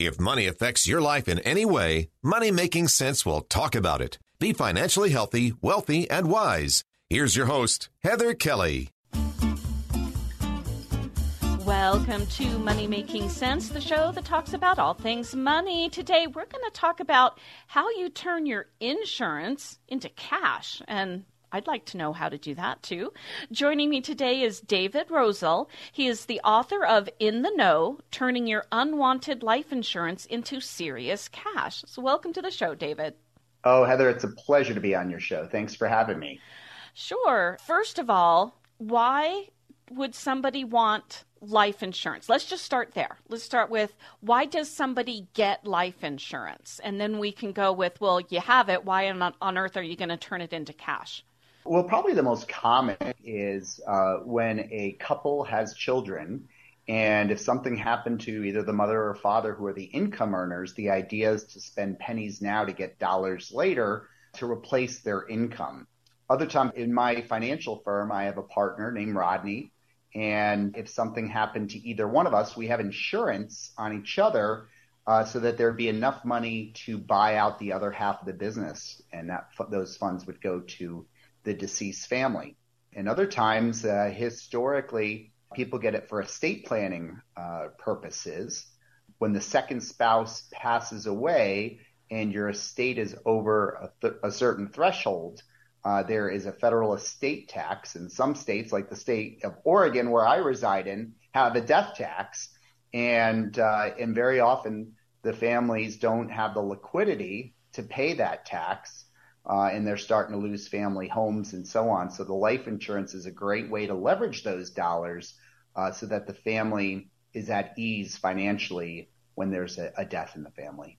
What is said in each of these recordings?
If money affects your life in any way, Money Making Sense will talk about it. Be financially healthy, wealthy, and wise. Here's your host, Heather Kelly. Welcome to Money Making Sense, the show that talks about all things money. Today, we're going to talk about how you turn your insurance into cash. And I'd like to know how to do that too. Joining me today is David Rosell. He is the author of In the Know Turning Your Unwanted Life Insurance into Serious Cash. So, welcome to the show, David. Oh, Heather, it's a pleasure to be on your show. Thanks for having me. Sure. First of all, why would somebody want life insurance? Let's just start there. Let's start with why does somebody get life insurance? And then we can go with, well, you have it. Why on, on earth are you going to turn it into cash? Well, probably the most common is uh, when a couple has children, and if something happened to either the mother or father who are the income earners, the idea is to spend pennies now to get dollars later to replace their income. Other times in my financial firm, I have a partner named Rodney. And if something happened to either one of us, we have insurance on each other uh, so that there'd be enough money to buy out the other half of the business. And that those funds would go to the deceased family. And other times, uh, historically, people get it for estate planning uh, purposes. When the second spouse passes away and your estate is over a, th- a certain threshold, uh, there is a federal estate tax. And some states, like the state of Oregon, where I reside in, have a death tax. And uh, and very often the families don't have the liquidity to pay that tax uh, and they're starting to lose family homes and so on. So the life insurance is a great way to leverage those dollars uh, so that the family is at ease financially when there's a, a death in the family.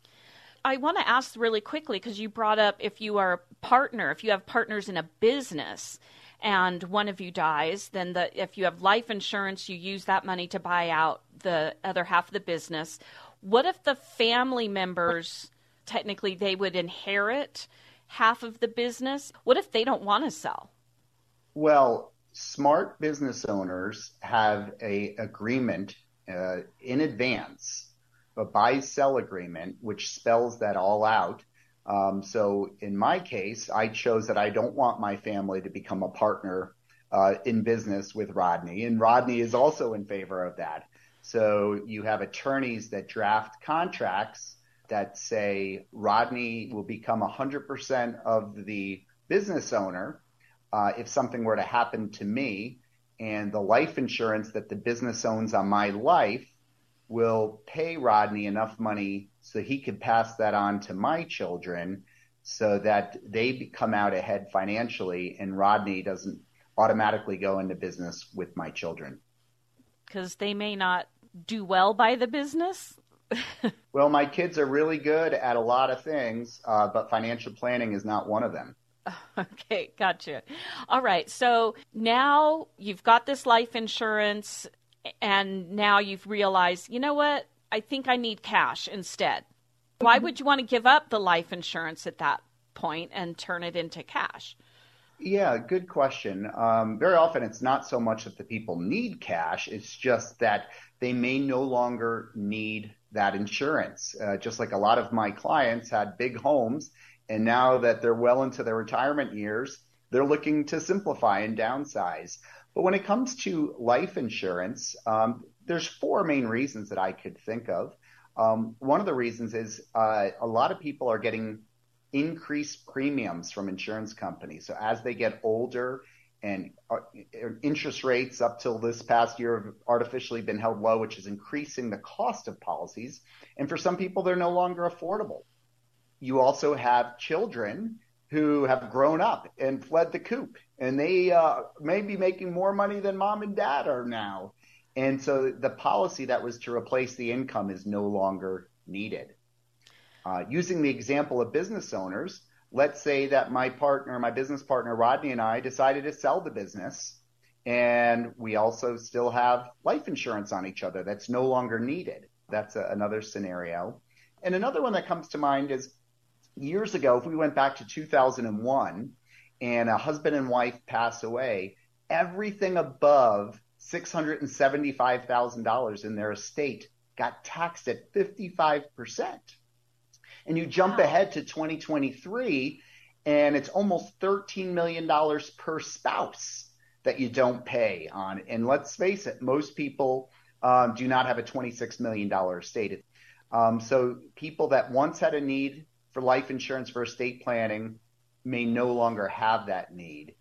I want to ask really quickly because you brought up if you are a partner, if you have partners in a business and one of you dies, then the if you have life insurance, you use that money to buy out the other half of the business. What if the family members technically they would inherit half of the business? What if they don't want to sell? Well, smart business owners have a agreement uh, in advance, a buy sell agreement, which spells that all out. Um, so in my case, I chose that I don't want my family to become a partner uh, in business with Rodney, and Rodney is also in favor of that. So you have attorneys that draft contracts that say Rodney will become 100% of the business owner uh, if something were to happen to me, and the life insurance that the business owns on my life will pay Rodney enough money so he could pass that on to my children so that they come out ahead financially and Rodney doesn't automatically go into business with my children. Because they may not do well by the business? well, my kids are really good at a lot of things, uh, but financial planning is not one of them. Okay, gotcha. All right. So now you've got this life insurance, and now you've realized, you know what? I think I need cash instead. Why would you want to give up the life insurance at that point and turn it into cash? Yeah, good question. Um, very often it's not so much that the people need cash, it's just that they may no longer need that insurance. Uh, just like a lot of my clients had big homes, and now that they're well into their retirement years, they're looking to simplify and downsize. But when it comes to life insurance, um, there's four main reasons that I could think of. Um, one of the reasons is uh, a lot of people are getting increased premiums from insurance companies. So as they get older and uh, interest rates up till this past year have artificially been held low, which is increasing the cost of policies. And for some people, they're no longer affordable. You also have children who have grown up and fled the coop, and they uh, may be making more money than mom and dad are now. And so the policy that was to replace the income is no longer needed. Uh, using the example of business owners, let's say that my partner, my business partner, Rodney and I decided to sell the business and we also still have life insurance on each other that's no longer needed. That's a, another scenario. And another one that comes to mind is years ago, if we went back to 2001 and a husband and wife pass away, everything above $675,000 in their estate got taxed at 55%. And you jump Wow. ahead to 2023, and it's almost $13 million per spouse that you don't pay on. And let's face it, most people um, do not have a $26 million estate. Um, so people that once had a need for life insurance for estate planning may no longer have that need.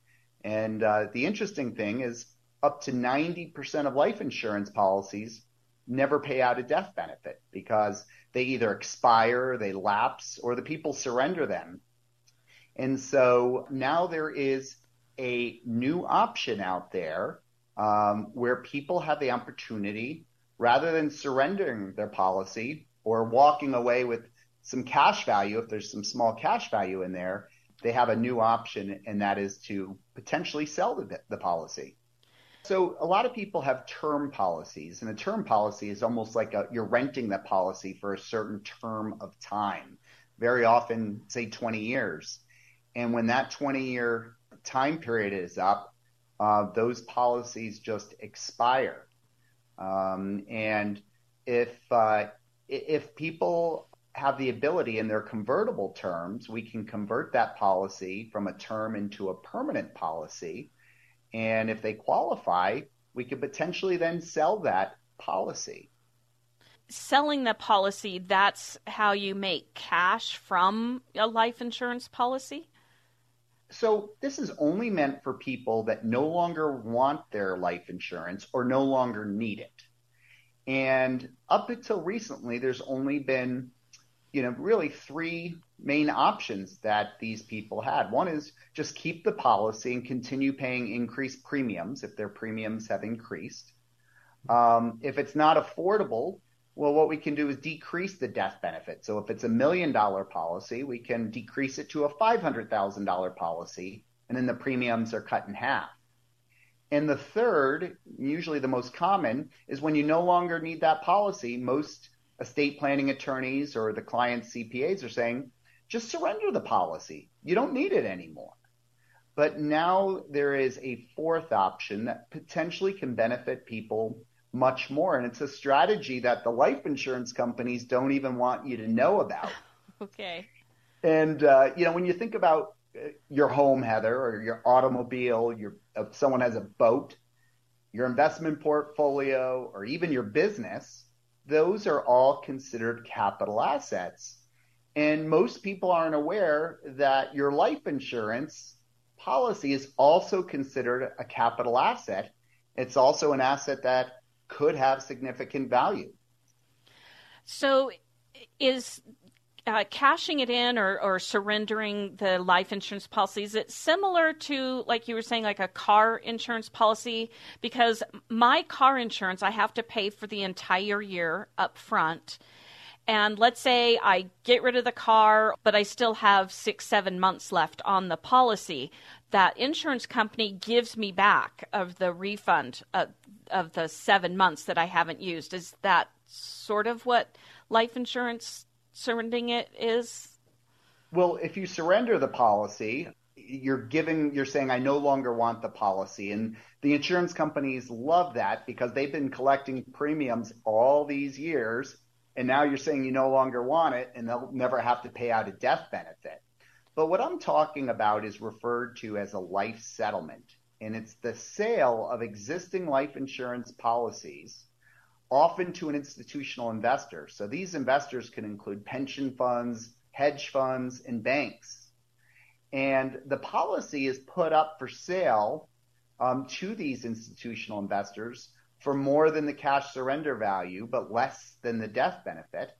And uh, the interesting thing is, up to 90% of life insurance policies never pay out a death benefit because they either expire, they lapse, or the people surrender them. And so now there is a new option out there um, where people have the opportunity, rather than surrendering their policy or walking away with some cash value, if there's some small cash value in there, they have a new option, and that is to potentially sell the, the policy. So a lot of people have term policies, and a term policy is almost like a, you're renting the policy for a certain term of time, very often, say 20 years. And when that 20 year time period is up, uh, those policies just expire. Um, and if uh, if people have the ability in their convertible terms, we can convert that policy from a term into a permanent policy. And if they qualify, we could potentially then sell that policy. Selling the policy, that's how you make cash from a life insurance policy? So this is only meant for people that no longer want their life insurance or no longer need it. And up until recently, there's only been, you know, really three main options that these people had. One is just keep the policy and continue paying increased premiums if their premiums have increased. Um, if it's not affordable, well, what we can do is decrease the death benefit. So if it's a million dollar policy, we can decrease it to a $500,000 policy, and then the premiums are cut in half. And the third, usually the most common, is when you no longer need that policy, most estate planning attorneys or the client's CPAs are saying, just surrender the policy. You don't need it anymore. But now there is a fourth option that potentially can benefit people much more. And it's a strategy that the life insurance companies don't even want you to know about. Okay. And, uh, you know, when you think about uh, your home, Heather, or your automobile, your, if someone has a boat, your investment portfolio, or even your business, those are all considered capital assets. And most people aren't aware that your life insurance policy is also considered a capital asset. It's also an asset that could have significant value. So, is uh, cashing it in or, or surrendering the life insurance policy is it similar to like you were saying like a car insurance policy because my car insurance i have to pay for the entire year up front and let's say i get rid of the car but i still have six seven months left on the policy. That insurance company gives me back of the refund of, of the seven months that i haven't used. Is that sort of what life insurance surrendering it is? Well, if you surrender the policy, you're giving, you're saying, I no longer want the policy. And the insurance companies love that because they've been collecting premiums all these years. And now you're saying you no longer want it and they'll never have to pay out a death benefit. But what I'm talking about is referred to as a life settlement. And it's the sale of existing life insurance policies often to an institutional investor. So these investors can include pension funds, hedge funds, and banks. And the policy is put up for sale um, to these institutional investors for more than the cash surrender value, but less than the death benefit.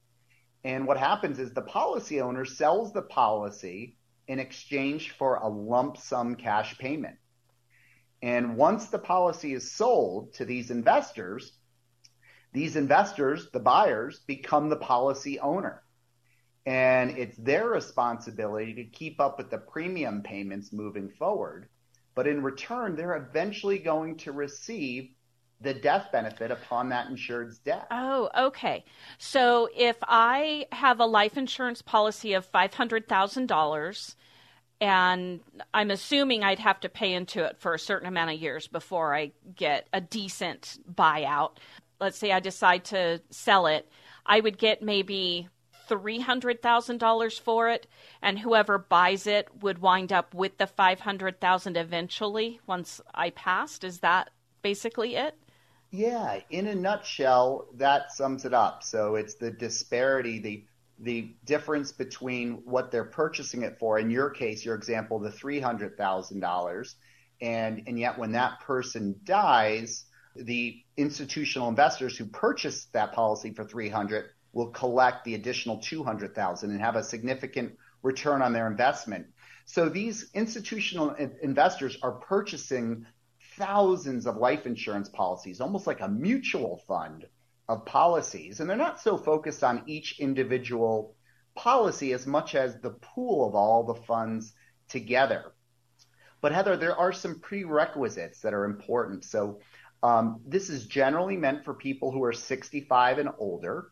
And what happens is the policy owner sells the policy in exchange for a lump sum cash payment. And once the policy is sold to these investors, these investors, the buyers, become the policy owner. And it's their responsibility to keep up with the premium payments moving forward. But in return, they're eventually going to receive the death benefit upon that insured's death. Oh, okay. So if I have a life insurance policy of $500,000, and I'm assuming I'd have to pay into it for a certain amount of years before I get a decent buyout let's say I decide to sell it, I would get maybe $300,000 for it and whoever buys it would wind up with the 500,000 eventually once I passed. Is that basically it? Yeah, in a nutshell, that sums it up. So it's the disparity, the the difference between what they're purchasing it for. In your case, your example, the three hundred thousand dollars, and and yet when that person dies, the institutional investors who purchased that policy for three hundred will collect the additional 200,000 and have a significant return on their investment. So these institutional investors are purchasing thousands of life insurance policies, almost like a mutual fund of policies. And they're not so focused on each individual policy as much as the pool of all the funds together. But Heather, there are some prerequisites that are important. So um, this is generally meant for people who are 65 and older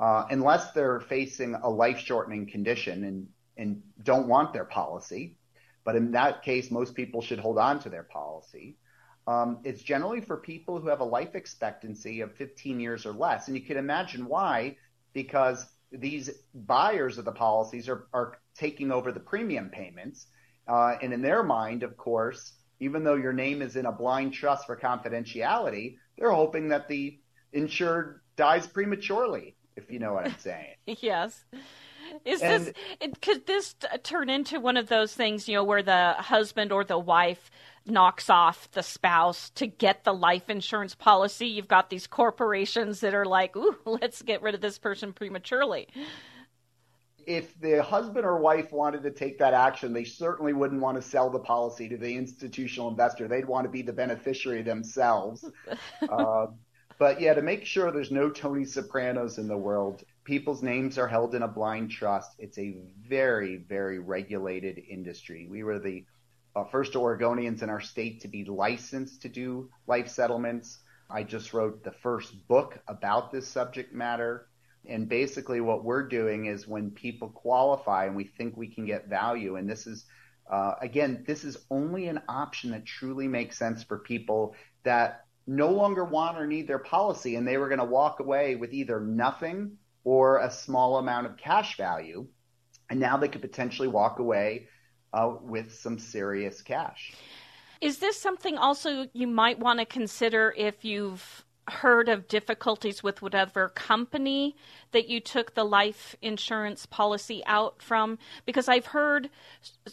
uh, unless they're facing a life shortening condition and, and don't want their policy. But in that case, most people should hold on to their policy. Um, it's generally for people who have a life expectancy of 15 years or less. And you can imagine why, because these buyers of the policies are, are taking over the premium payments. Uh, and in their mind, of course, even though your name is in a blind trust for confidentiality, they're hoping that the insured dies prematurely if you know what I'm saying. yes. Is and, this it, could this turn into one of those things, you know, where the husband or the wife knocks off the spouse to get the life insurance policy? You've got these corporations that are like, "Ooh, let's get rid of this person prematurely." If the husband or wife wanted to take that action, they certainly wouldn't want to sell the policy to the institutional investor. They'd want to be the beneficiary themselves. uh, but yeah, to make sure there's no Tony Sopranos in the world, people's names are held in a blind trust. It's a very, very regulated industry. We were the uh, first Oregonians in our state to be licensed to do life settlements. I just wrote the first book about this subject matter. And basically, what we're doing is when people qualify and we think we can get value, and this is, uh, again, this is only an option that truly makes sense for people that no longer want or need their policy and they were going to walk away with either nothing or a small amount of cash value. And now they could potentially walk away uh, with some serious cash. Is this something also you might want to consider if you've heard of difficulties with whatever company that you took the life insurance policy out from? Because I've heard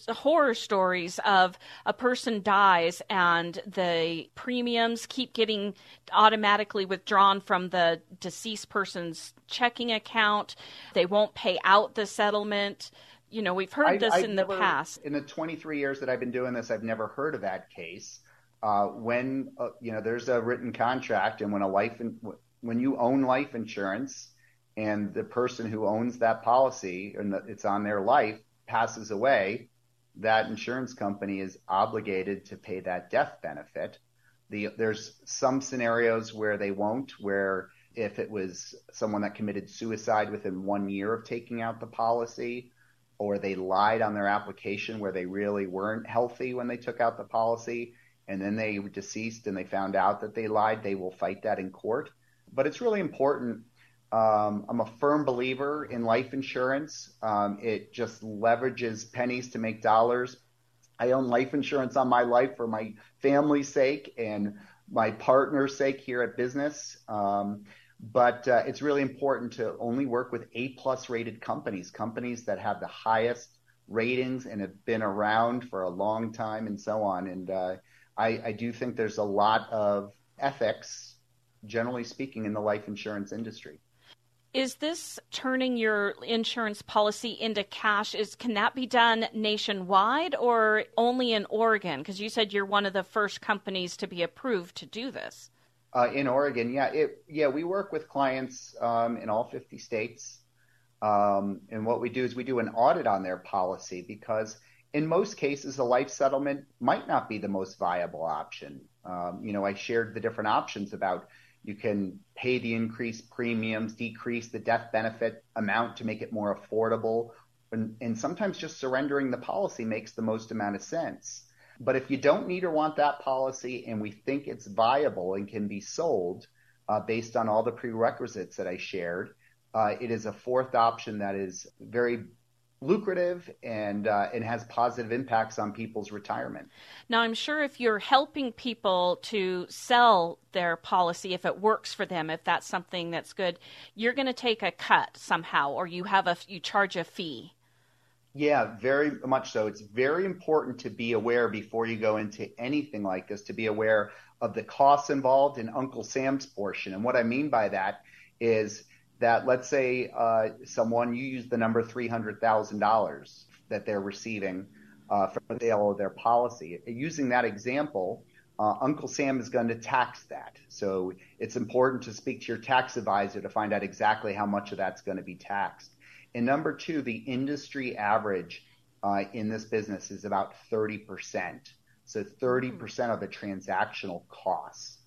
horror stories of a person dies and the premiums keep getting automatically withdrawn from the deceased person's checking account. They won't pay out the settlement. You know, we've heard I, this I've in never, the past. In the 23 years that I've been doing this, I've never heard of that case uh, when uh, you know there's a written contract and when a life in, when you own life insurance and the person who owns that policy and it's on their life passes away, that insurance company is obligated to pay that death benefit. The, there's some scenarios where they won't, where if it was someone that committed suicide within one year of taking out the policy, or they lied on their application where they really weren't healthy when they took out the policy, and then they deceased and they found out that they lied, they will fight that in court. But it's really important. Um, I'm a firm believer in life insurance. Um, it just leverages pennies to make dollars. I own life insurance on my life for my family's sake and my partner's sake here at business. Um, but uh, it's really important to only work with A plus rated companies, companies that have the highest ratings and have been around for a long time and so on. And uh, I, I do think there's a lot of ethics, generally speaking, in the life insurance industry. Is this turning your insurance policy into cash? Is can that be done nationwide or only in Oregon? Because you said you're one of the first companies to be approved to do this. Uh, in Oregon, yeah, it, yeah, we work with clients um, in all 50 states, um, and what we do is we do an audit on their policy because in most cases, a life settlement might not be the most viable option. Um, you know, I shared the different options about you can pay the increased premiums, decrease the death benefit amount to make it more affordable, and, and sometimes just surrendering the policy makes the most amount of sense. But if you don't need or want that policy and we think it's viable and can be sold, uh, based on all the prerequisites that I shared. Uh, it is a fourth option that is very lucrative and uh, and has positive impacts on people's retirement. Now, I'm sure if you're helping people to sell their policy, if it works for them, if that's something that's good, you're going to take a cut somehow, or you have a you charge a fee. Yeah, very much so. It's very important to be aware before you go into anything like this to be aware of the costs involved in Uncle Sam's portion. And what I mean by that is that let's say uh, someone you use the number three hundred thousand dollars that they're receiving uh, from the sale of their policy. Using that example, uh, Uncle Sam is going to tax that. So it's important to speak to your tax advisor to find out exactly how much of that's going to be taxed. And number two, the industry average uh, in this business is about 30%. So 30% of the transactional costs.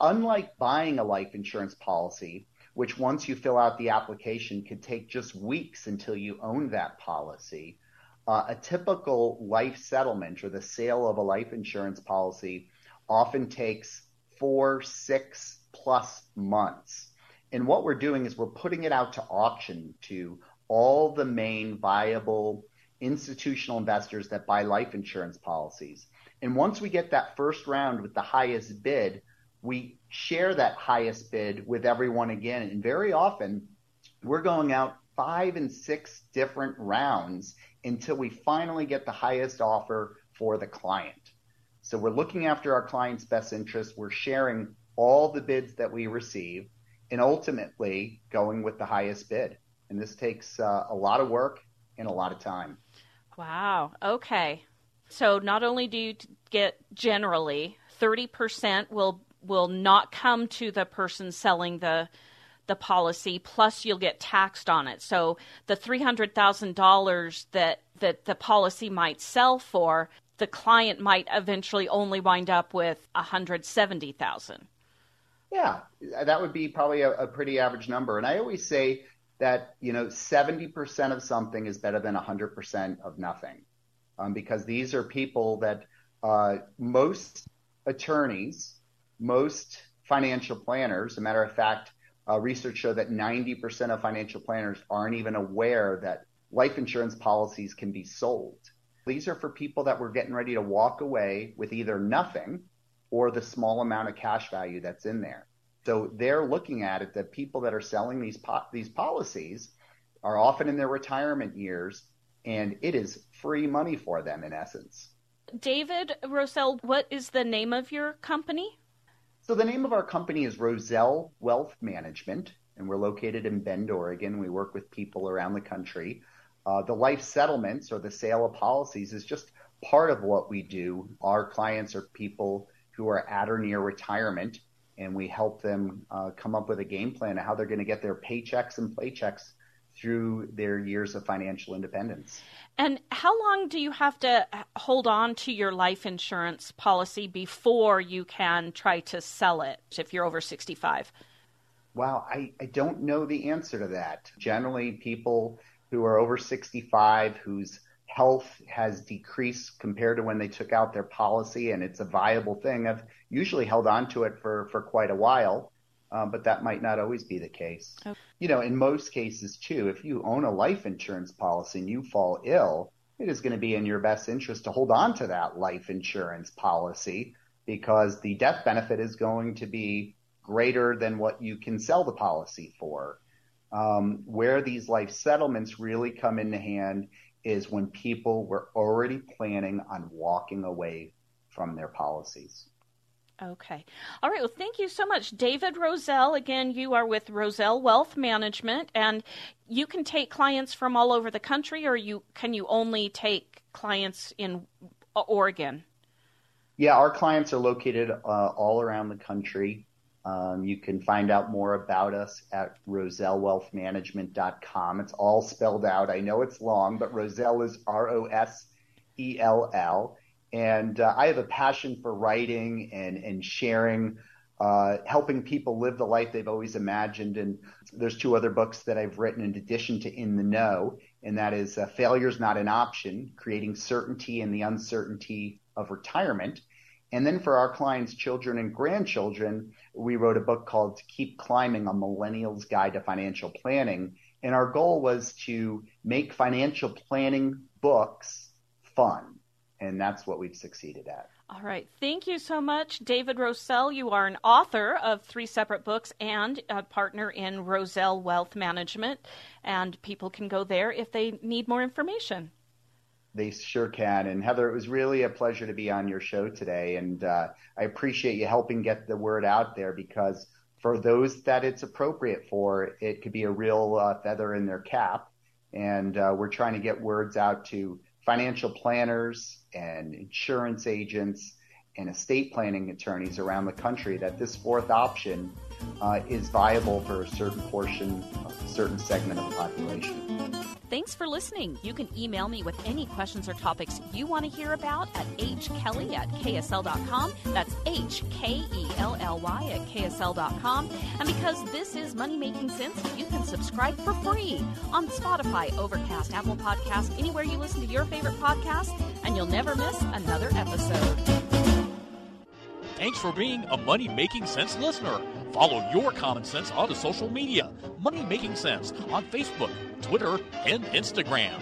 Unlike buying a life insurance policy, which once you fill out the application could take just weeks until you own that policy. Uh, a typical life settlement or the sale of a life insurance policy often takes four, six plus months. And what we're doing is we're putting it out to auction to all the main viable institutional investors that buy life insurance policies. And once we get that first round with the highest bid, we share that highest bid with everyone again. And very often we're going out five and six different rounds until we finally get the highest offer for the client. So we're looking after our client's best interest. We're sharing all the bids that we receive and ultimately going with the highest bid. And this takes uh, a lot of work and a lot of time. Wow. Okay. So not only do you get generally 30% will will not come to the person selling the the policy plus you'll get taxed on it. So the $300,000 that that the policy might sell for the client might eventually only wind up with 170,000 yeah that would be probably a, a pretty average number. And i always say that you know 70% of something is better than 100% of nothing um, because these are people that uh, most attorneys most financial planners, a matter of fact, uh, research show that 90% of financial planners aren't even aware that life insurance policies can be sold. These are for people that were getting ready to walk away with either nothing or the small amount of cash value that's in there. So they're looking at it that people that are selling these po- these policies are often in their retirement years and it is free money for them in essence. David Rosell, what is the name of your company? So the name of our company is Rosell Wealth Management, and we're located in Bend, Oregon. We work with people around the country. Uh, the life settlements or the sale of policies is just part of what we do. Our clients are people who are at or near retirement, and we help them uh, come up with a game plan of how they're going to get their paychecks and playchecks through their years of financial independence. And how long do you have to hold on to your life insurance policy before you can try to sell it if you're over 65? Wow, I, I don't know the answer to that. Generally, people who are over 65 whose health has decreased compared to when they took out their policy and it's a viable thing have usually held on to it for, for quite a while um, but that might not always be the case. Okay. You know, in most cases, too, if you own a life insurance policy and you fall ill, it is going to be in your best interest to hold on to that life insurance policy because the death benefit is going to be greater than what you can sell the policy for. Um, where these life settlements really come into hand is when people were already planning on walking away from their policies. Okay. All right. Well, thank you so much, David Rosell. Again, you are with Rosell Wealth Management, and you can take clients from all over the country, or you can you only take clients in Oregon? Yeah, our clients are located uh, all around the country. Um, you can find out more about us at rosellwealthmanagement.com. It's all spelled out. I know it's long, but Rosell is R O S E L L. And uh, I have a passion for writing and, and sharing, uh, helping people live the life they've always imagined. And there's two other books that I've written in addition to In the Know, and that is uh, Failure is Not an Option, Creating Certainty in the Uncertainty of Retirement. And then for our clients' children and grandchildren, we wrote a book called Keep Climbing, a Millennial's Guide to Financial Planning. And our goal was to make financial planning books fun. And that's what we've succeeded at. All right. Thank you so much, David Rosell. You are an author of three separate books and a partner in Rosell Wealth Management. And people can go there if they need more information. They sure can. And Heather, it was really a pleasure to be on your show today. And uh, I appreciate you helping get the word out there because for those that it's appropriate for, it could be a real uh, feather in their cap. And uh, we're trying to get words out to financial planners and insurance agents and estate planning attorneys around the country that this fourth option uh, is viable for a certain portion, of a certain segment of the population. Thanks for listening. You can email me with any questions or topics you want to hear about at hkelly at ksl.com. That's H K E L L Y at ksl.com. And because this is Money Making Sense, you can subscribe for free on Spotify, Overcast, Apple Podcast, anywhere you listen to your favorite podcast, and you'll never miss another episode. Thanks for being a Money Making Sense listener. Follow your common sense on the social media. Money Making Sense on Facebook, Twitter, and Instagram.